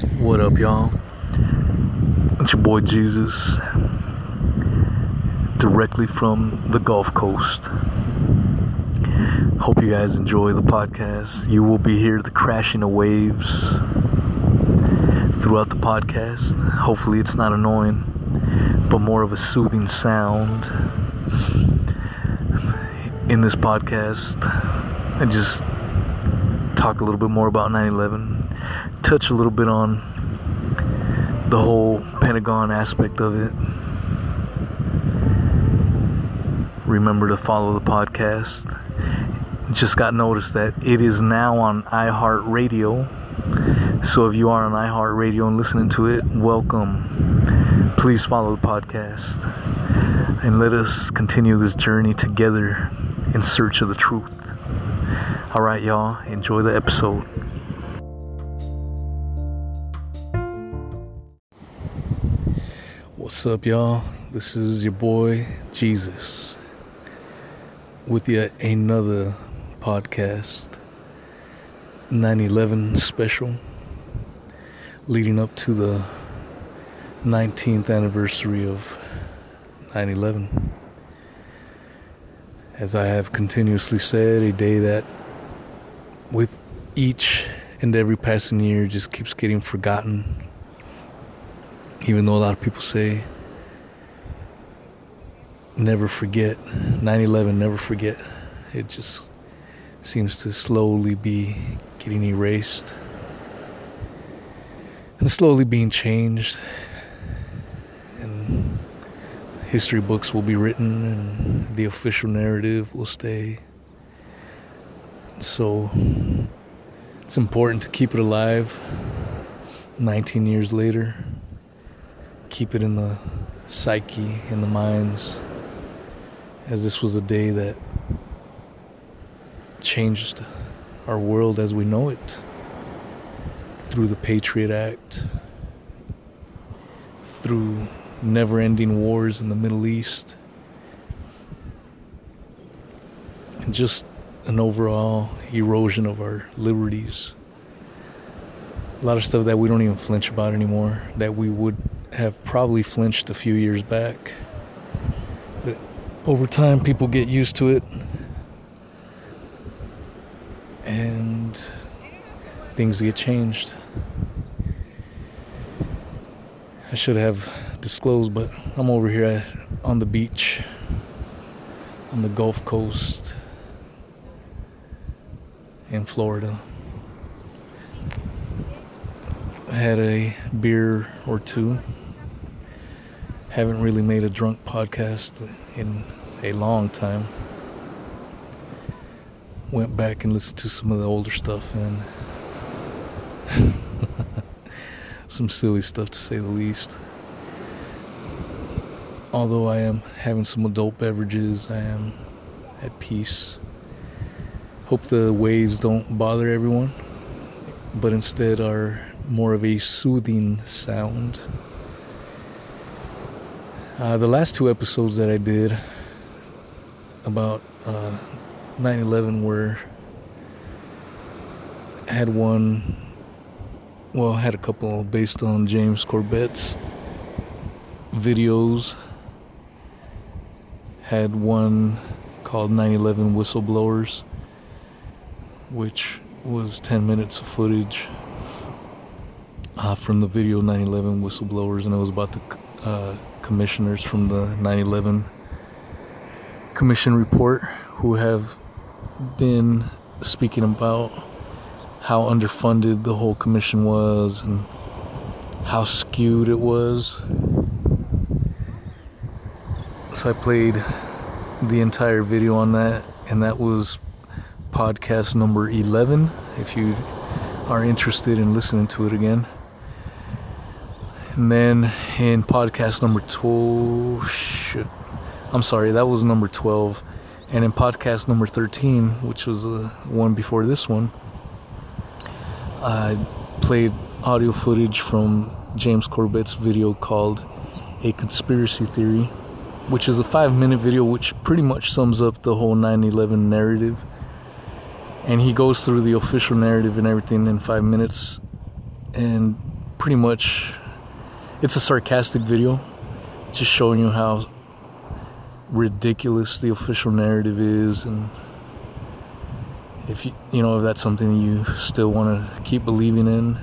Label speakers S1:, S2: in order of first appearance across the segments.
S1: What up, y'all? It's your boy Jesus, directly from the Gulf Coast. Hope you guys enjoy the podcast. You will be hear the crashing of waves throughout the podcast. Hopefully, it's not annoying, but more of a soothing sound in this podcast. And just talk a little bit more about 9 11, touch a little bit on the whole Pentagon aspect of it. Remember to follow the podcast. Just got noticed that it is now on iHeartRadio. So if you are on iHeartRadio and listening to it, welcome. Please follow the podcast and let us continue this journey together in search of the truth. All right, y'all, enjoy the episode. What's up, y'all? This is your boy Jesus with yet another podcast 9 11 special leading up to the 19th anniversary of 9 11. As I have continuously said, a day that with each and every passing year just keeps getting forgotten. Even though a lot of people say never forget 9/11 never forget. It just seems to slowly be getting erased and slowly being changed. And history books will be written and the official narrative will stay. So it's important to keep it alive. 19 years later. Keep it in the psyche, in the minds, as this was a day that changed our world as we know it through the Patriot Act, through never ending wars in the Middle East, and just an overall erosion of our liberties. A lot of stuff that we don't even flinch about anymore, that we would have probably flinched a few years back. But over time, people get used to it. And things get changed. I should have disclosed, but I'm over here on the beach on the Gulf Coast in Florida. I had a beer or two. Haven't really made a drunk podcast in a long time. Went back and listened to some of the older stuff and some silly stuff to say the least. Although I am having some adult beverages, I am at peace Hope the waves don't bother everyone, but instead are more of a soothing sound. Uh, the last two episodes that I did about uh, 9/11 were had one, well, had a couple based on James Corbett's videos. Had one called 9/11 Whistleblowers which was 10 minutes of footage uh, from the video 9 11 whistleblowers, and it was about the uh, commissioners from the 9 11 Commission report who have been speaking about how underfunded the whole commission was and how skewed it was. So I played the entire video on that, and that was podcast number 11 if you are interested in listening to it again. And then in podcast number 12, I'm sorry, that was number 12. And in podcast number 13, which was the one before this one, I played audio footage from James Corbett's video called A Conspiracy Theory, which is a five minute video which pretty much sums up the whole 9 11 narrative. And he goes through the official narrative and everything in five minutes. And pretty much it's a sarcastic video, just showing you how ridiculous the official narrative is and if you you know if that's something you still want to keep believing in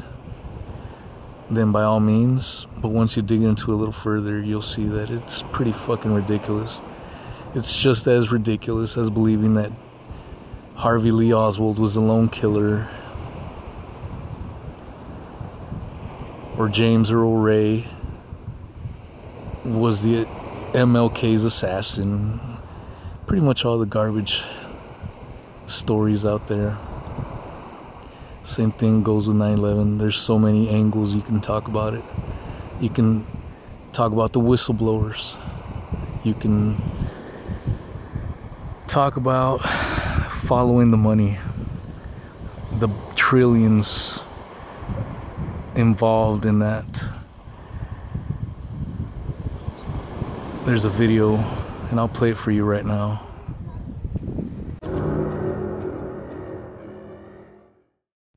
S1: then by all means. But once you dig into it a little further you'll see that it's pretty fucking ridiculous. It's just as ridiculous as believing that Harvey Lee Oswald was a lone killer or James Earl Ray was the MLK's assassin. Pretty much all the garbage stories out there. Same thing goes with 9 11. There's so many angles you can talk about it. You can talk about the whistleblowers. You can talk about following the money, the trillions involved in that. There's a video, and I'll play it for you right now.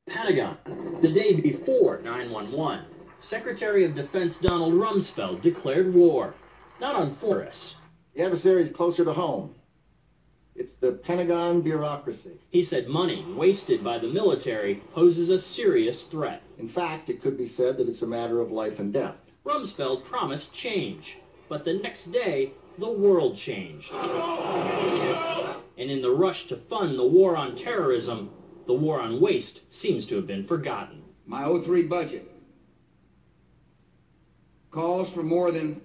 S2: Pentagon. The day before 911, Secretary of Defense Donald Rumsfeld declared war. Not on forests.
S3: The adversary is closer to home. It's the Pentagon bureaucracy.
S2: He said money wasted by the military poses a serious threat.
S3: In fact, it could be said that it's a matter of life and death.
S2: Rumsfeld promised change, but the next day, the world changed. And in the rush to fund the war on terrorism, the war on waste seems to have been forgotten.
S4: My 03 budget calls for more than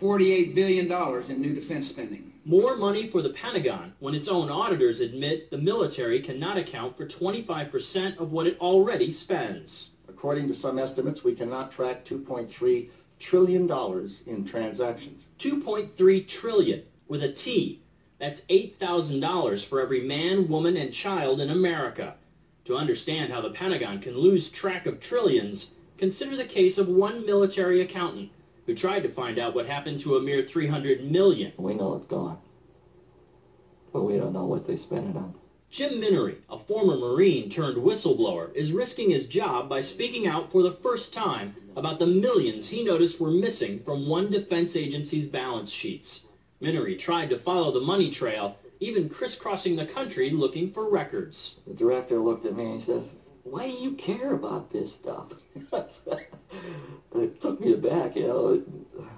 S4: $48 billion in new defense spending.
S2: More money for the Pentagon when its own auditors admit the military cannot account for 25% of what it already spends.
S3: According to some estimates, we cannot track $2.3 trillion in transactions.
S2: 2.3 trillion with a T. That's $8,000 for every man, woman, and child in America. To understand how the Pentagon can lose track of trillions, consider the case of one military accountant who tried to find out what happened to a mere 300 million.
S5: We know it's gone. But we don't know what they spent it on.
S2: Jim Minnery, a former Marine turned whistleblower, is risking his job by speaking out for the first time about the millions he noticed were missing from one defense agency's balance sheets. Minnery tried to follow the money trail, even crisscrossing the country looking for records.
S5: The director looked at me and he says, why do you care about this stuff? It took me aback, you know.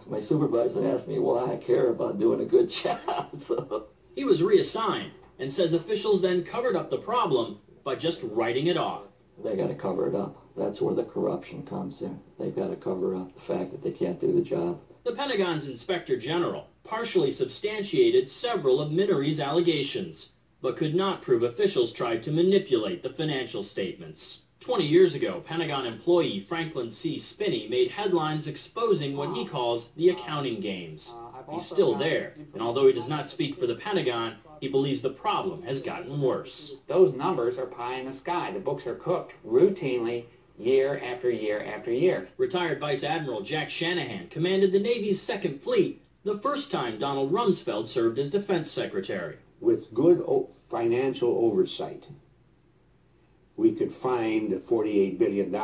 S5: My supervisor asked me why I care about doing a good job. So
S2: He was reassigned and says officials then covered up the problem by just writing it off.
S5: they got to cover it up. That's where the corruption comes in. They've got to cover up the fact that they can't do the job.
S2: The Pentagon's Inspector General partially substantiated several of Minnery's allegations, but could not prove officials tried to manipulate the financial statements. Twenty years ago, Pentagon employee Franklin C. Spinney made headlines exposing what he calls the accounting games. Uh, He's still there, and although he does not speak for the Pentagon, he believes the problem has gotten worse.
S6: Those numbers are pie in the sky. The books are cooked routinely year after year after year.
S2: Retired Vice Admiral Jack Shanahan commanded the Navy's Second Fleet the first time Donald Rumsfeld served as Defense Secretary.
S7: with good financial oversight, we could find $48 billion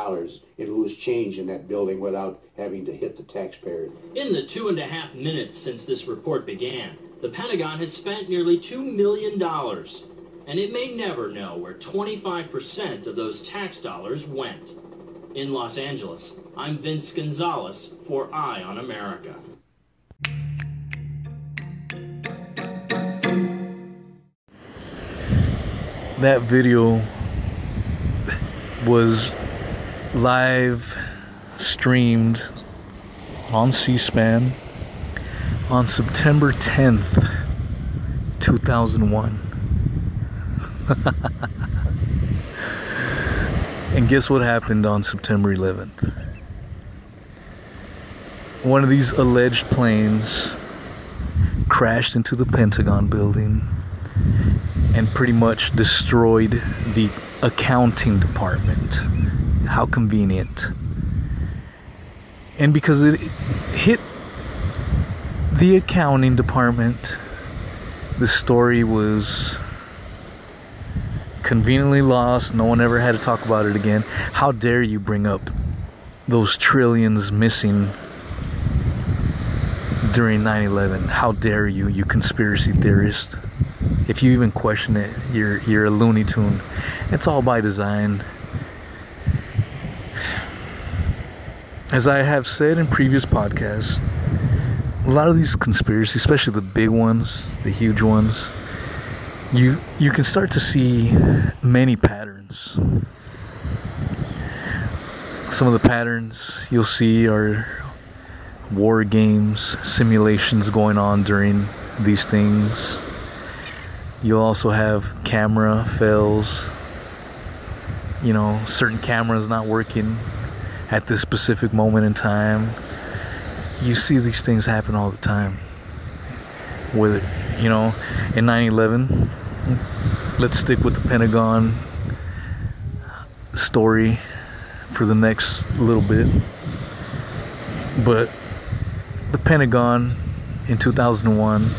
S7: in loose change in that building without having to hit the taxpayer.
S2: In the two and a half minutes since this report began, the Pentagon has spent nearly $2 million, and it may never know where 25% of those tax dollars went. In Los Angeles, I'm Vince Gonzales for Eye on America.
S1: that video was live streamed on C-SPAN on September 10th, 2001. and guess what happened on September 11th? One of these alleged planes crashed into the Pentagon building and pretty much destroyed the accounting department. How convenient. And because it hit the accounting department, the story was conveniently lost. No one ever had to talk about it again. How dare you bring up those trillions missing during 9/11. How dare you, you conspiracy theorist? If you even question it, you're you're a Looney Tune. It's all by design. As I have said in previous podcasts, a lot of these conspiracies, especially the big ones, the huge ones, you you can start to see many patterns. Some of the patterns you'll see are war games, simulations going on during these things. You'll also have camera fails. You know, certain cameras not working at this specific moment in time. You see these things happen all the time. With, you know, in 9 11, let's stick with the Pentagon story for the next little bit. But the Pentagon in 2001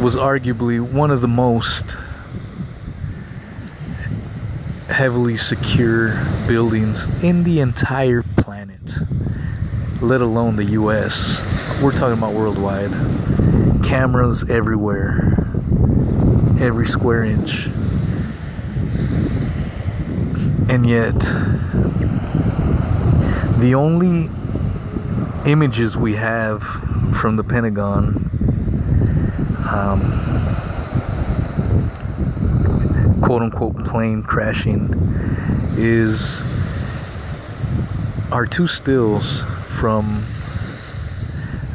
S1: was arguably one of the most heavily secure buildings in the entire planet, let alone the US. We're talking about worldwide. Cameras everywhere, every square inch. And yet, the only images we have from the Pentagon um, quote unquote plane crashing is are two stills from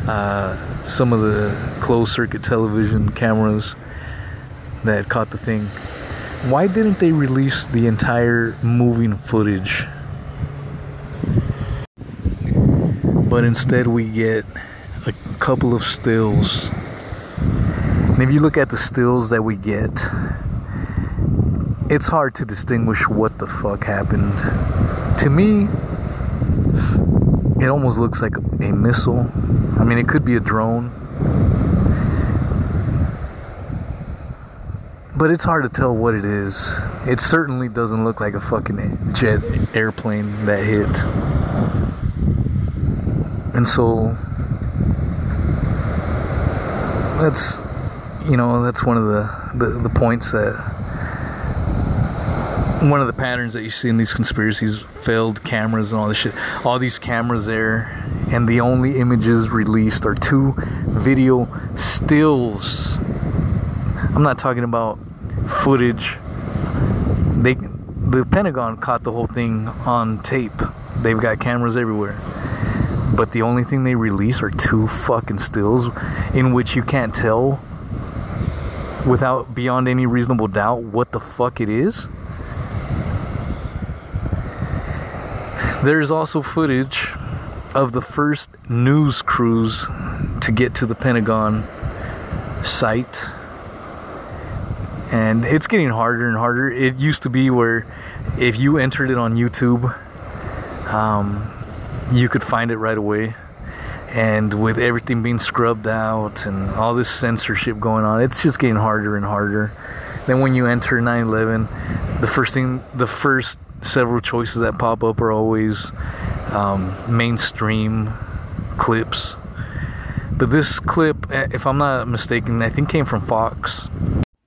S1: uh, some of the closed circuit television cameras that caught the thing. Why didn't they release the entire moving footage? But instead, we get a couple of stills. If you look at the stills that we get, it's hard to distinguish what the fuck happened. To me, it almost looks like a missile. I mean, it could be a drone. But it's hard to tell what it is. It certainly doesn't look like a fucking jet airplane that hit. And so that's you know, that's one of the, the, the points that one of the patterns that you see in these conspiracies failed cameras and all this shit. All these cameras there and the only images released are two video stills. I'm not talking about footage. They the pentagon caught the whole thing on tape. They've got cameras everywhere. But the only thing they release are two fucking stills in which you can't tell without beyond any reasonable doubt what the fuck it is There's also footage of the first news crews to get to the Pentagon site. And it's getting harder and harder. It used to be where if you entered it on YouTube, um, you could find it right away. And with everything being scrubbed out and all this censorship going on, it's just getting harder and harder. Then when you enter 9/11, the first thing, the first several choices that pop up are always um, mainstream clips. But this clip, eh, if I'm not mistaken, I think came from Fox.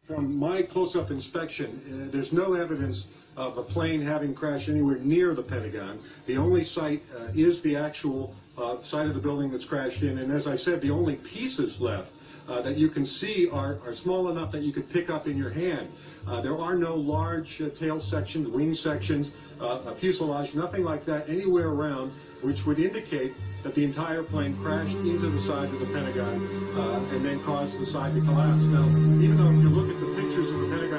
S8: From my close-up inspection, uh, there's no evidence of a plane having crashed anywhere near the Pentagon. The only site uh, is the actual uh, site of the building that's crashed in, and as I said, the only pieces left uh, that you can see are, are small enough that you could pick up in your hand. Uh, there are no large uh, tail sections, wing sections, uh, fuselage, nothing like that anywhere around, which would indicate that the entire plane crashed into the side of the Pentagon uh, and then caused the side to collapse. Now, even though if you look at the pictures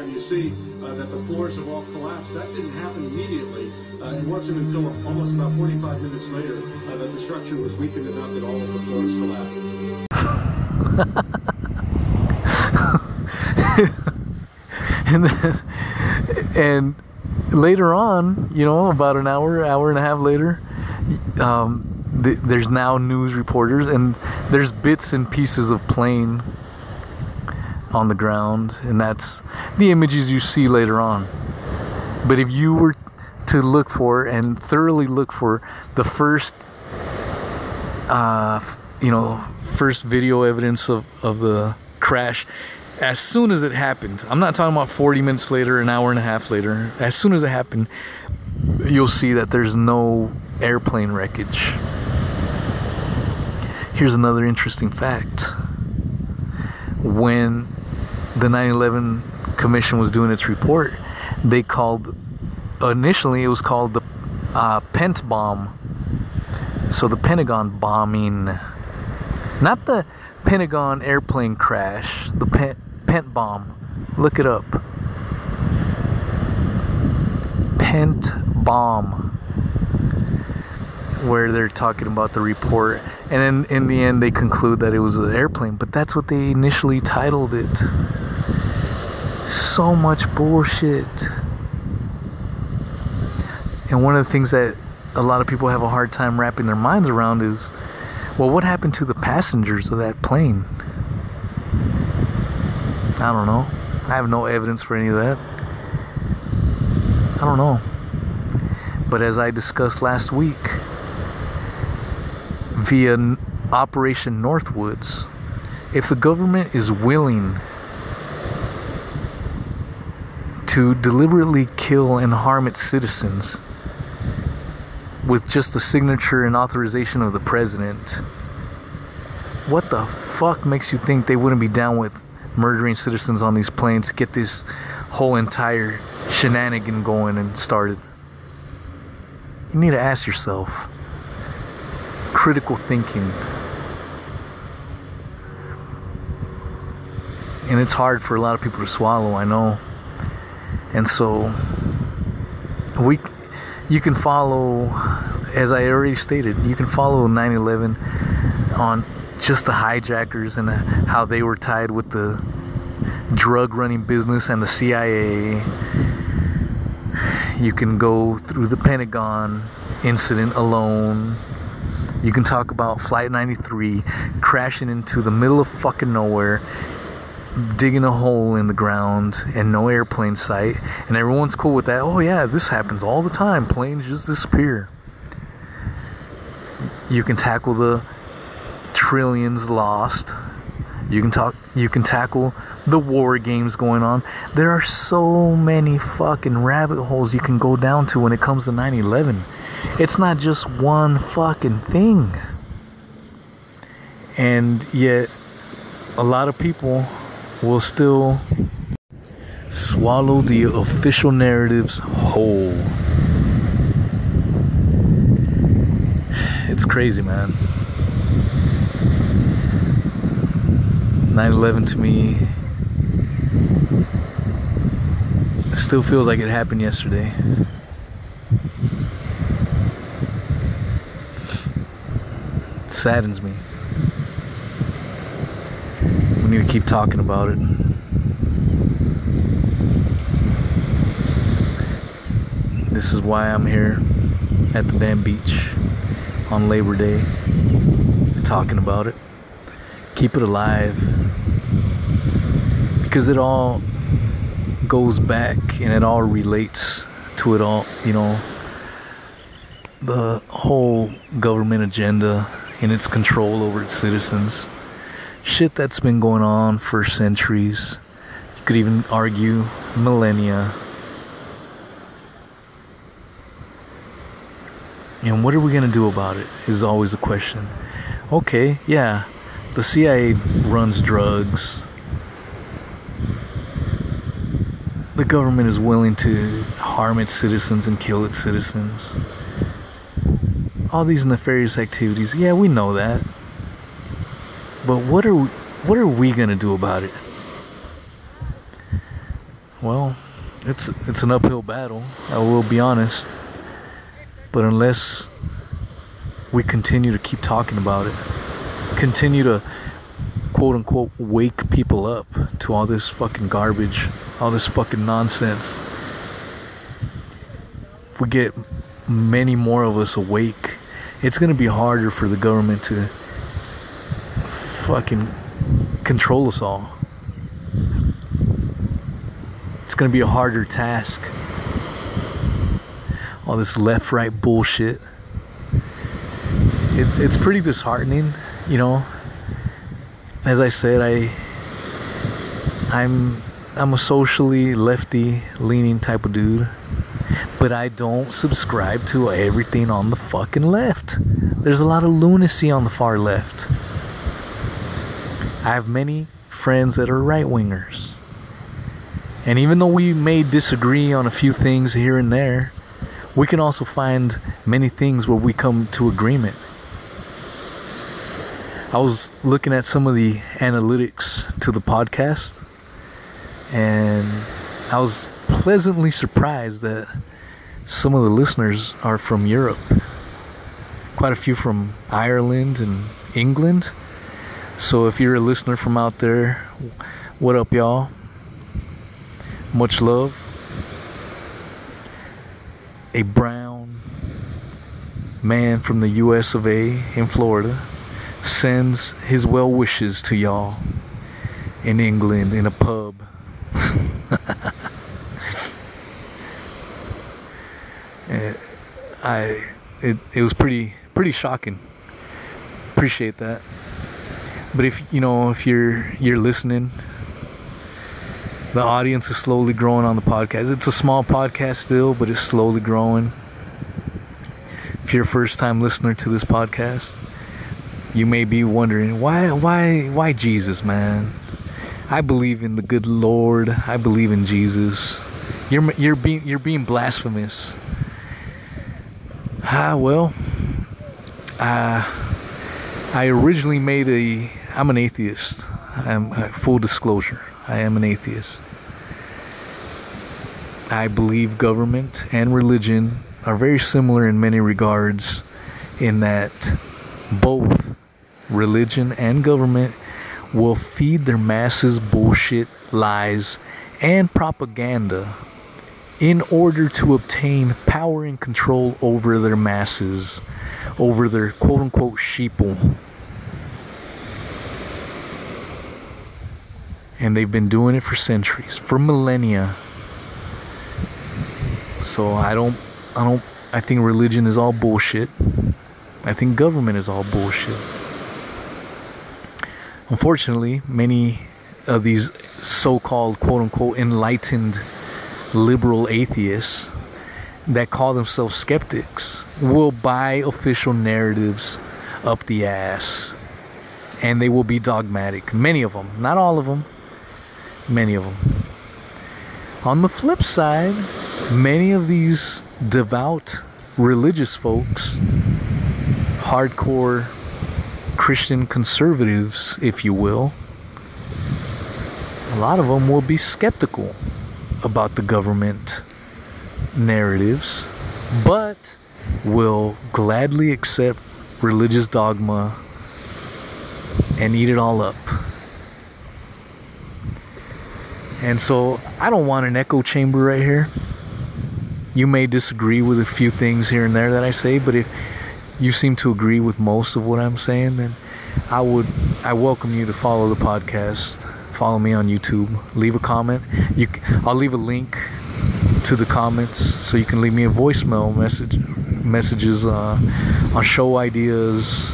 S8: Pentagon, you see uh, that the floors have all collapsed. That didn't happen immediately. Uh, it wasn't until almost about 45 minutes later that the structure was weakened enough that all of the floors collapsed.
S1: and then, and later on, you know, about an hour, hour and a half later, um, th- there's now news reporters, and there's bits and pieces of plane on the ground, and that's the images you see later on. But if you were to look for and thoroughly look for the first, uh, you know, first video evidence of, of the crash as soon as it happened. I'm not talking about 40 minutes later, an hour and a half later. As soon as it happened, you'll see that there's no airplane wreckage. Here's another interesting fact. When the 9 11 Commission was doing its report, they called, initially, it was called the uh, Pent bomb. So the Pentagon bombing. Not the Pentagon airplane crash, the Pent, Pent bomb. Look it up. Pent bomb where they're talking about the report and then in the end they conclude that it was an airplane but that's what they initially titled it so much bullshit. And one of the things that a lot of people have a hard time wrapping their minds around is well what happened to the passengers of that plane? I don't know. I have no evidence for any of that. I don't know. But as i discussed last week via Operation Northwoods, if the government is willing to deliberately kill and harm its citizens with just the signature and authorization of the president, what the fuck makes you think they wouldn't be down with murdering citizens on these planes to get this whole entire shenanigan going and started? You need to ask yourself critical thinking. And it's hard for a lot of people to swallow, I know. And so we you can follow as I already stated, you can follow 9/11 on just the hijackers and how they were tied with the drug running business and the CIA. You can go through the Pentagon incident alone you can talk about Flight 93 crashing into the middle of fucking nowhere, digging a hole in the ground, and no airplane sight. And everyone's cool with that. Oh, yeah, this happens all the time. Planes just disappear. You can tackle the trillions lost. You can talk you can tackle the war games going on. There are so many fucking rabbit holes you can go down to when it comes to 9/11. It's not just one fucking thing. And yet, a lot of people will still swallow the official narratives whole. It's crazy, man. 9 11 to me still feels like it happened yesterday. saddens me. We need to keep talking about it. This is why I'm here at the damn beach on Labor Day talking about it. Keep it alive. Because it all goes back and it all relates to it all, you know, the whole government agenda and its control over its citizens. Shit that's been going on for centuries. You could even argue millennia. And what are we going to do about it? Is always the question. Okay, yeah, the CIA runs drugs. The government is willing to harm its citizens and kill its citizens all these nefarious activities. Yeah, we know that. But what are we, what are we going to do about it? Well, it's it's an uphill battle. I will be honest. But unless we continue to keep talking about it, continue to quote unquote wake people up to all this fucking garbage, all this fucking nonsense. If we get many more of us awake, it's going to be harder for the government to fucking control us all. It's to be a harder task. all this left right bullshit. It, it's pretty disheartening, you know. As I said, I I'm I'm a socially lefty leaning type of dude, but I don't subscribe to everything on the fucking left. There's a lot of lunacy on the far left. I have many friends that are right wingers. And even though we may disagree on a few things here and there, we can also find many things where we come to agreement. I was looking at some of the analytics to the podcast, and I was pleasantly surprised that some of the listeners are from Europe. Quite a few from Ireland and England. So if you're a listener from out there, what up, y'all? Much love. A brown man from the US of A in Florida sends his well wishes to y'all in England in a pub. I it it was pretty pretty shocking. Appreciate that. But if you know if you're you're listening the audience is slowly growing on the podcast. It's a small podcast still, but it's slowly growing. If you're a first time listener to this podcast, you may be wondering why why why Jesus, man? I believe in the good Lord. I believe in Jesus. You're you're being you're being blasphemous. Ah, well, uh, I originally made a. I'm an atheist. I'm uh, full disclosure. I am an atheist. I believe government and religion are very similar in many regards, in that both religion and government will feed their masses bullshit, lies, and propaganda in order to obtain power and control over their masses, over their quote unquote sheeple. And they've been doing it for centuries, for millennia. So I don't, I don't, I think religion is all bullshit. I think government is all bullshit. Unfortunately, many of these so called quote unquote enlightened liberal atheists that call themselves skeptics will buy official narratives up the ass and they will be dogmatic. Many of them, not all of them, many of them. On the flip side, many of these devout religious folks, hardcore Christian conservatives, if you will, a lot of them will be skeptical about the government narratives, but will gladly accept religious dogma and eat it all up. And so I don't want an echo chamber right here. You may disagree with a few things here and there that I say, but if you seem to agree with most of what I'm saying, then I would I welcome you to follow the podcast. Follow me on YouTube. Leave a comment. You, I'll leave a link to the comments so you can leave me a voicemail message, messages uh, on show ideas,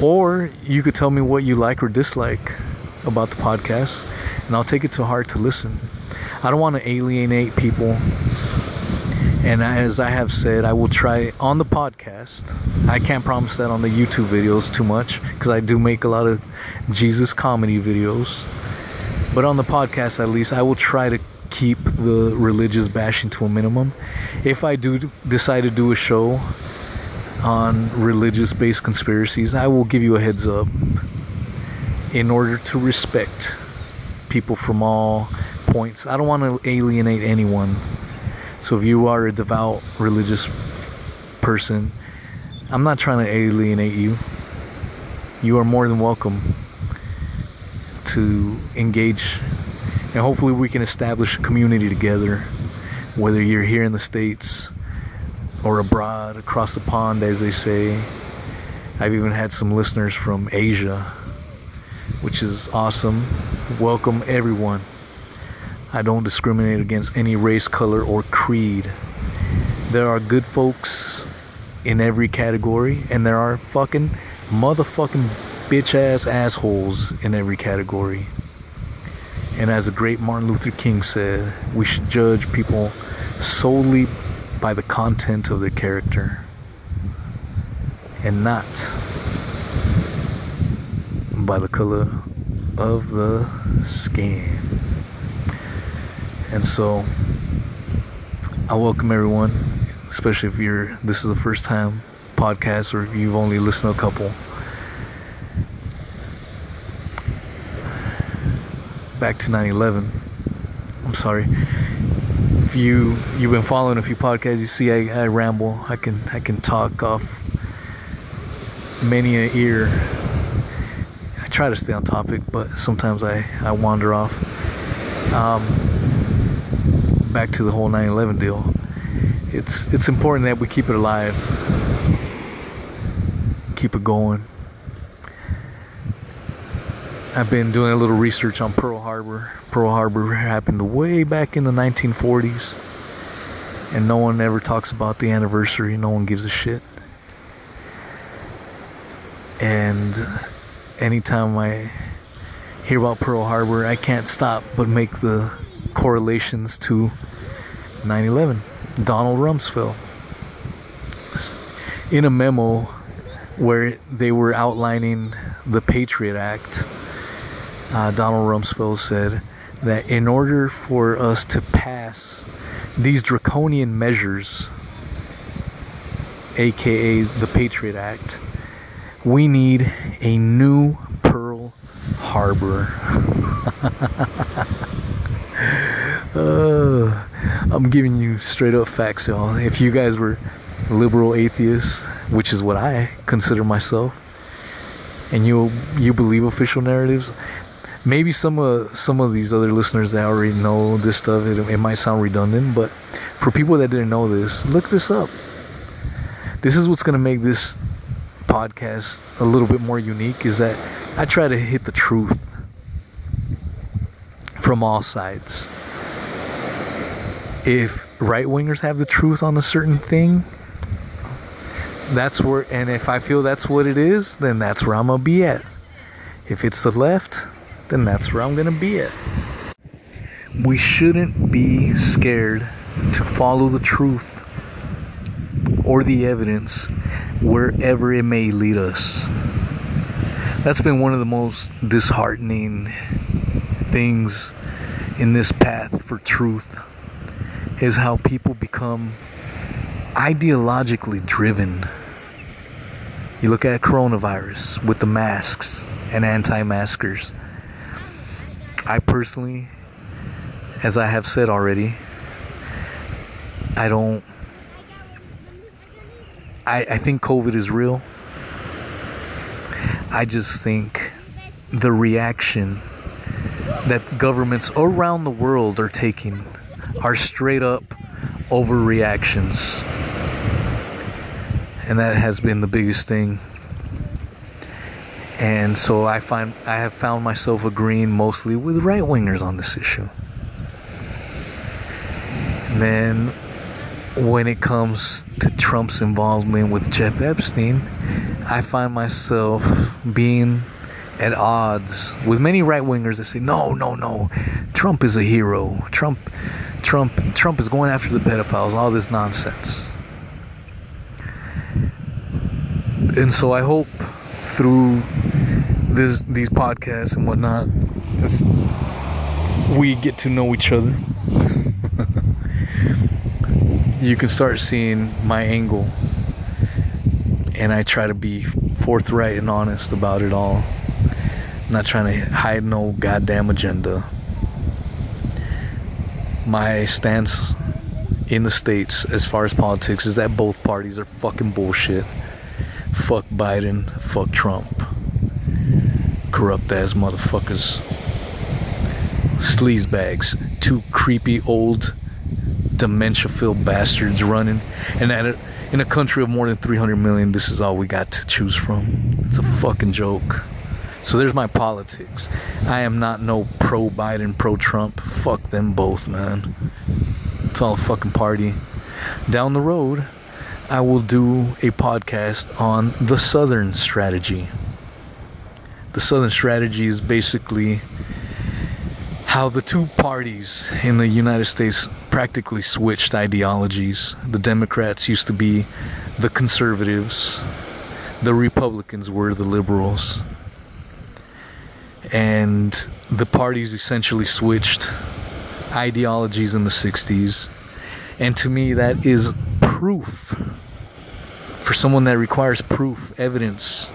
S1: or you could tell me what you like or dislike about the podcast, and I'll take it to heart to listen. I don't want to alienate people and as I have said, I will try on the podcast. I can't promise that on the YouTube videos too much because I do make a lot of Jesus comedy videos. But on the podcast, at least, I will try to keep the religious bashing to a minimum. If I do decide to do a show on religious based conspiracies, I will give you a heads up in order to respect people from all points. I don't want to alienate anyone so if you are a devout religious person, I'm not trying to alienate you. You are more than welcome to engage and hopefully we can establish a community together whether you're here in the states or abroad across the pond as they say i've even had some listeners from asia which is awesome welcome everyone I don't discriminate against any race, color, or creed. there are good folks in every category, and there are fucking motherfucking bitch ass assholes in every category. And as the great Martin Luther King said, we should judge people solely by the content of their character and not by the color of the skin. And so I welcome everyone, especially if you're this is the first time podcast or if you've only listened to a couple. Back to 9/11. I'm sorry. If you you've been following a few podcasts, you see I, I ramble. I can I can talk off many a ear. Try to stay on topic, but sometimes I, I wander off. Um, back to the whole 9/11 deal. It's it's important that we keep it alive, keep it going. I've been doing a little research on Pearl Harbor. Pearl Harbor happened way back in the 1940s, and no one ever talks about the anniversary. No one gives a shit. And anytime I hear about Pearl Harbor, I can't stop but make the correlations to 9 11. Donald Rumsfeld. In a memo where they were outlining the Patriot Act, uh, Donald Rumsfeld said that in order for us to pass these draconian measures, aka the Patriot Act, we need a new Pearl Harbor. uh, I'm giving you straight up facts, y'all. If you guys were liberal atheists, which is what I consider myself, and you you believe official narratives, maybe some of some of these other listeners that already know this stuff, it, it might sound redundant, but for people that didn't know this, look this up. This is what's gonna make this podcast a little bit more unique. Is that I try to hit the truth from all sides. If right wingers have the truth on a certain thing, that's where, and if I feel that's what it is, then that's where I'm gonna be at. If it's the left, then that's where I'm gonna be at. We shouldn't be scared to follow the truth or the evidence wherever it may lead us. That's been one of the most disheartening things in this path for truth is how people become ideologically driven. You look at coronavirus with the masks and anti maskers. I personally, as I have said already, I don't. I, I think COVID is real. I just think the reaction that governments around the world are taking are straight up overreactions. And that has been the biggest thing. And so I find I have found myself agreeing mostly with right wingers on this issue. And then when it comes to Trump's involvement with Jeff Epstein, I find myself being at odds with many right wingers that say, no, no, no, Trump is a hero. Trump, Trump, Trump is going after the pedophiles. All this nonsense. And so I hope through this, these podcasts and whatnot, we get to know each other. you can start seeing my angle, and I try to be forthright and honest about it all. I'm not trying to hide no goddamn agenda. My stance in the States as far as politics is that both parties are fucking bullshit. Fuck Biden, fuck Trump. Corrupt ass motherfuckers. Sleazebags. Two creepy old dementia filled bastards running. And at a, in a country of more than 300 million, this is all we got to choose from. It's a fucking joke. So there's my politics. I am not no pro Biden, pro Trump. Fuck them both, man. It's all a fucking party. down the road, I will do a podcast on the Southern strategy. The Southern strategy is basically how the two parties in the United States practically switched ideologies. The Democrats used to be the conservatives, the Republicans were the liberals. And the parties essentially switched ideologies in the 60s. And to me, that is proof for someone that requires proof, evidence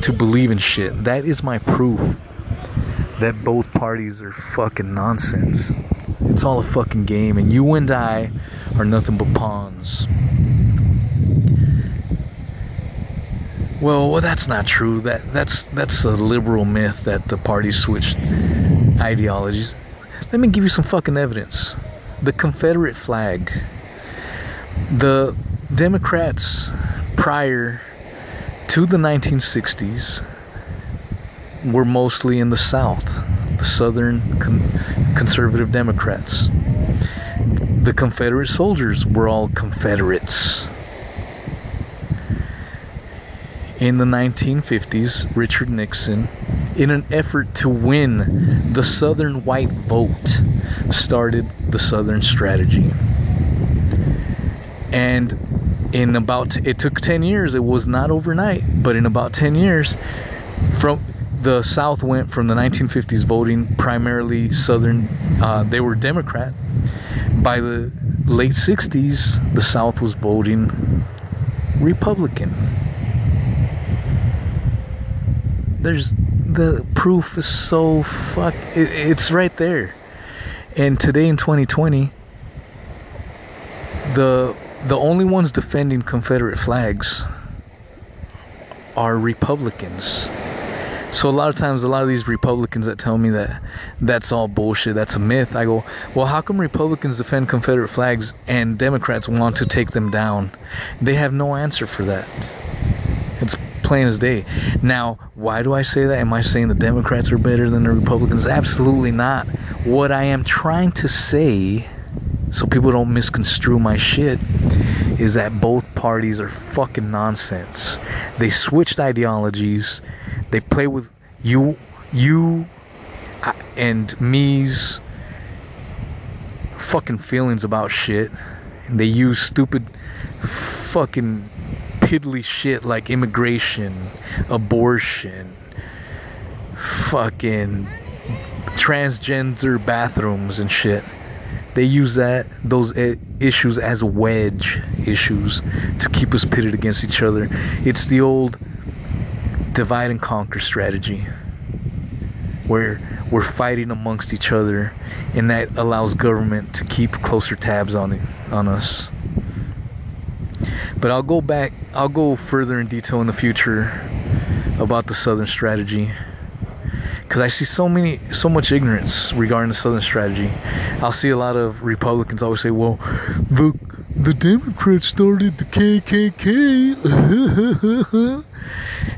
S1: to believe in shit. That is my proof that both parties are fucking nonsense. It's all a fucking game, and you and I are nothing but pawns. Well, well, that's not true. That that's that's a liberal myth that the parties switched ideologies. Let me give you some fucking evidence. The Confederate flag. The Democrats prior to the 1960s were mostly in the South, the Southern con- conservative Democrats. The Confederate soldiers were all Confederates. In the 1950s, Richard Nixon, in an effort to win the Southern white vote, started the Southern strategy. And in about, it took 10 years, it was not overnight, but in about 10 years, from the South went from the 1950s voting primarily Southern, uh, they were Democrat. By the late 60s, the South was voting Republican. There's the proof is so fuck. It, it's right there. And today in 2020, the the only ones defending Confederate flags are Republicans. So a lot of times, a lot of these Republicans that tell me that that's all bullshit, that's a myth. I go, well, how come Republicans defend Confederate flags and Democrats want to take them down? They have no answer for that. It's plain as day. Now, why do I say that? Am I saying the Democrats are better than the Republicans? Absolutely not. What I am trying to say, so people don't misconstrue my shit, is that both parties are fucking nonsense. They switched ideologies. They play with you, you, uh, and me's fucking feelings about shit. And they use stupid fucking piddly shit like immigration, abortion, fucking transgender bathrooms and shit. They use that those eh, issues as wedge issues to keep us pitted against each other. It's the old divide and conquer strategy where we're fighting amongst each other and that allows government to keep closer tabs on it on us but I'll go back, I'll go further in detail in the future about the Southern strategy. Because I see so many, so much ignorance regarding the Southern strategy. I'll see a lot of Republicans always say, well, the, the Democrats started the KKK.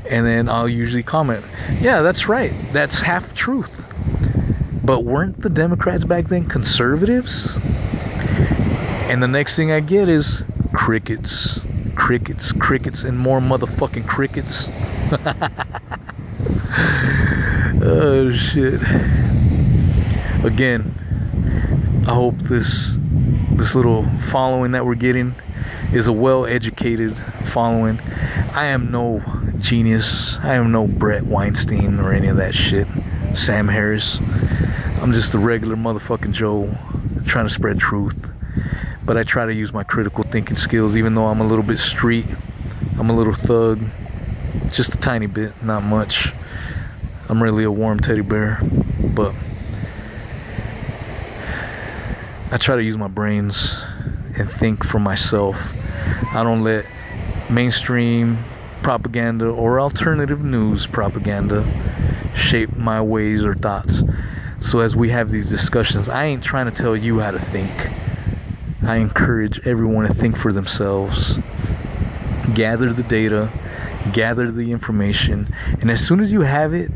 S1: and then I'll usually comment, yeah, that's right. That's half truth. But weren't the Democrats back then conservatives? And the next thing I get is crickets crickets, crickets, and more motherfucking crickets. oh shit. Again, I hope this this little following that we're getting is a well-educated following. I am no genius. I am no Bret Weinstein or any of that shit. Sam Harris. I'm just a regular motherfucking Joe trying to spread truth but I try to use my critical thinking skills even though I'm a little bit street. I'm a little thug. Just a tiny bit, not much. I'm really a warm teddy bear, but I try to use my brains and think for myself. I don't let mainstream propaganda or alternative news propaganda shape my ways or thoughts. So as we have these discussions, I ain't trying to tell you how to think. I encourage everyone to think for themselves, gather the data, gather the information, and as soon as you have it,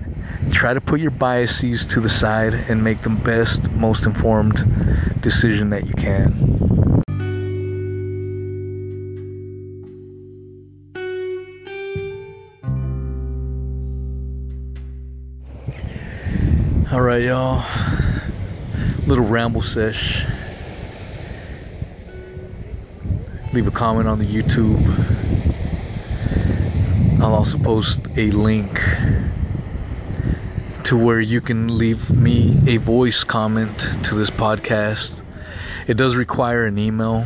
S1: try to put your biases to the side and make the best, most informed decision that you can. Right, y'all. Little ramble sesh. Leave a comment on the YouTube. I'll also post a link to where you can leave me a voice comment to this podcast. It does require an email,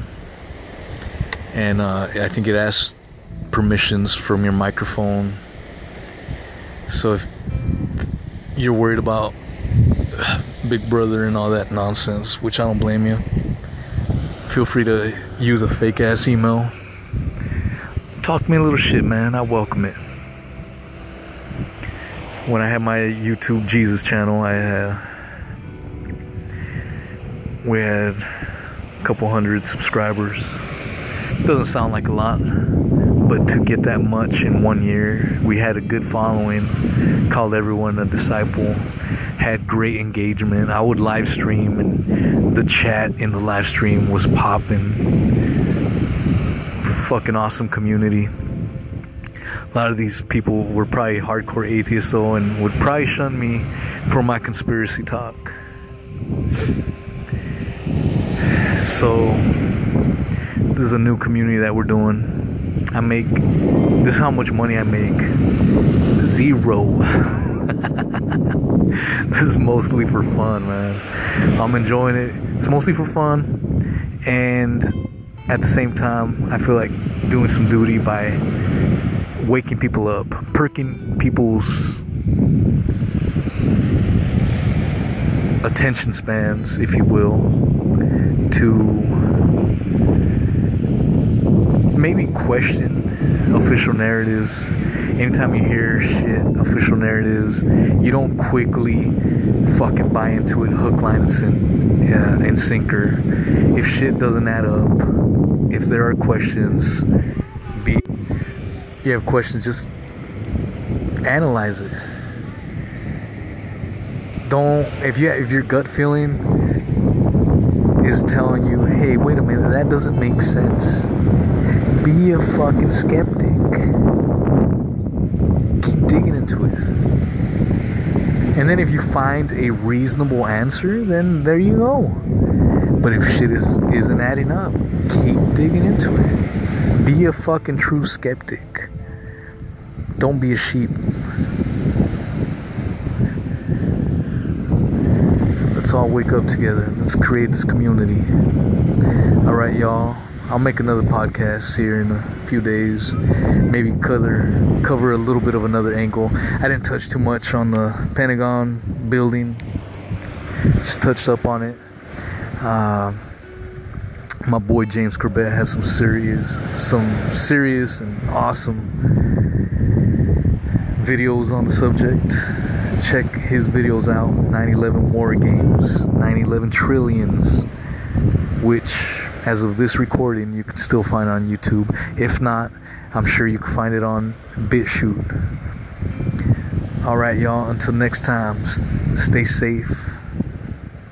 S1: and uh, I think it asks permissions from your microphone. So if you're worried about Big Brother and all that nonsense, which I don't blame you, feel free to use a fake ass email. Talk me a little shit, man. I welcome it. When I had my YouTube Jesus channel, I had we had a couple hundred subscribers. Doesn't sound like a lot, but to get that much in one year, we had a good following, called everyone a disciple, had great engagement. I would live stream, and the chat in the live stream was popping. Fucking awesome community. A lot of these people were probably hardcore atheists, though, and would probably shun me for my conspiracy talk. So, this is a new community that we're doing. I make this is how much money I make. Zero. this is mostly for fun, man. I'm enjoying it. It's mostly for fun, and at the same time, I feel like doing some duty by waking people up, perking people's attention spans, if you will, to maybe question official narratives. Anytime you hear shit, official narratives, you don't quickly fucking buy into it hook, line, and, sin- and sinker. If shit doesn't add up, if there are questions, be you have questions, just analyze it. Don't if you if your gut feeling is telling you, hey, wait a minute, that doesn't make sense. Be a fucking skeptic. Keep digging into it. And then if you find a reasonable answer, then there you go. But if shit is isn't adding up, keep digging into it. Be a fucking true skeptic. Don't be a sheep. Let's all wake up together. Let's create this community. All right, y'all. I'll make another podcast here in a few days. Maybe cover cover a little bit of another angle. I didn't touch too much on the Pentagon building. Just touched up on it. Uh, my boy James Corbett has some serious, some serious and awesome videos on the subject. Check his videos out 911 War Games, 911 Trillions, which, as of this recording, you can still find on YouTube. If not, I'm sure you can find it on BitChute. Alright, y'all, until next time, stay safe.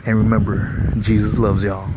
S1: And remember, Jesus loves y'all.